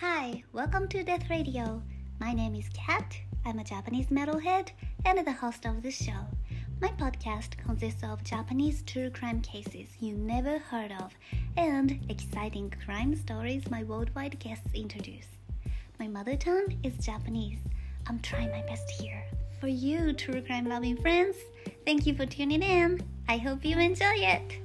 Hi, welcome to Death Radio. My name is Kat. I'm a Japanese metalhead and the host of this show. My podcast consists of Japanese true crime cases you never heard of and exciting crime stories my worldwide guests introduce. My mother tongue is Japanese. I'm trying my best here. For you, true crime loving friends, thank you for tuning in. I hope you enjoy it.